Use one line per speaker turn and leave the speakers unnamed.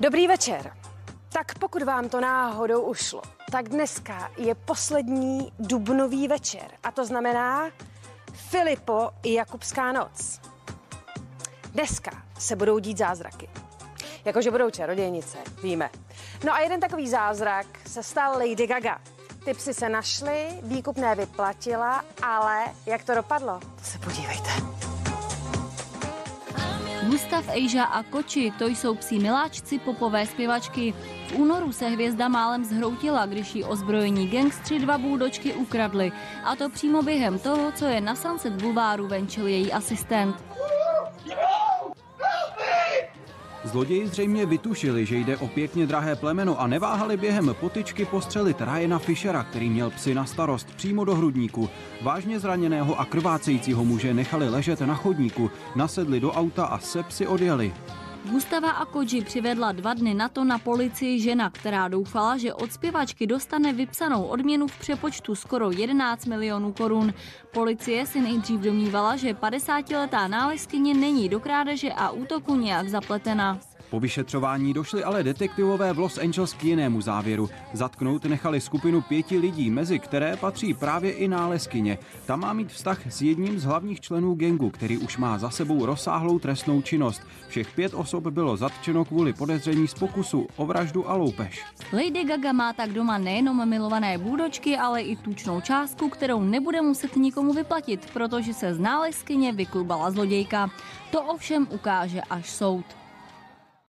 Dobrý večer. Tak pokud vám to náhodou ušlo, tak dneska je poslední dubnový večer. A to znamená Filipo i Jakubská noc. Dneska se budou dít zázraky. Jakože budou čarodějnice, víme. No a jeden takový zázrak se stal Lady Gaga. Ty psy se našly, výkupné vyplatila, ale jak to dopadlo, to se podívejte.
Gustav, Ejža a Koči, to jsou psí miláčci popové zpěvačky. V únoru se hvězda málem zhroutila, když jí ozbrojení gangstři dva bůdočky ukradli. A to přímo během toho, co je na Sunset Bulváru venčil její asistent.
Zloději zřejmě vytušili, že jde o pěkně drahé plemeno a neváhali během potyčky postřelit Ryana Fishera, který měl psy na starost přímo do hrudníku. Vážně zraněného a krvácejícího muže nechali ležet na chodníku, nasedli do auta a se psy odjeli.
Gustava a Koji přivedla dva dny na to na policii žena, která doufala, že od zpěvačky dostane vypsanou odměnu v přepočtu skoro 11 milionů korun. Policie si nejdřív domnívala, že 50-letá nálezkyně není do krádeže a útoku nějak zapletena.
Po vyšetřování došli ale detektivové v Los Angeles k jinému závěru. Zatknout nechali skupinu pěti lidí, mezi které patří právě i nálezkyně. Ta má mít vztah s jedním z hlavních členů gengu, který už má za sebou rozsáhlou trestnou činnost. Všech pět osob bylo zatčeno kvůli podezření z pokusu o vraždu a loupež.
Lady Gaga má tak doma nejenom milované bůdočky, ale i tučnou částku, kterou nebude muset nikomu vyplatit, protože se z nálezkyně vyklubala zlodějka. To ovšem ukáže až soud.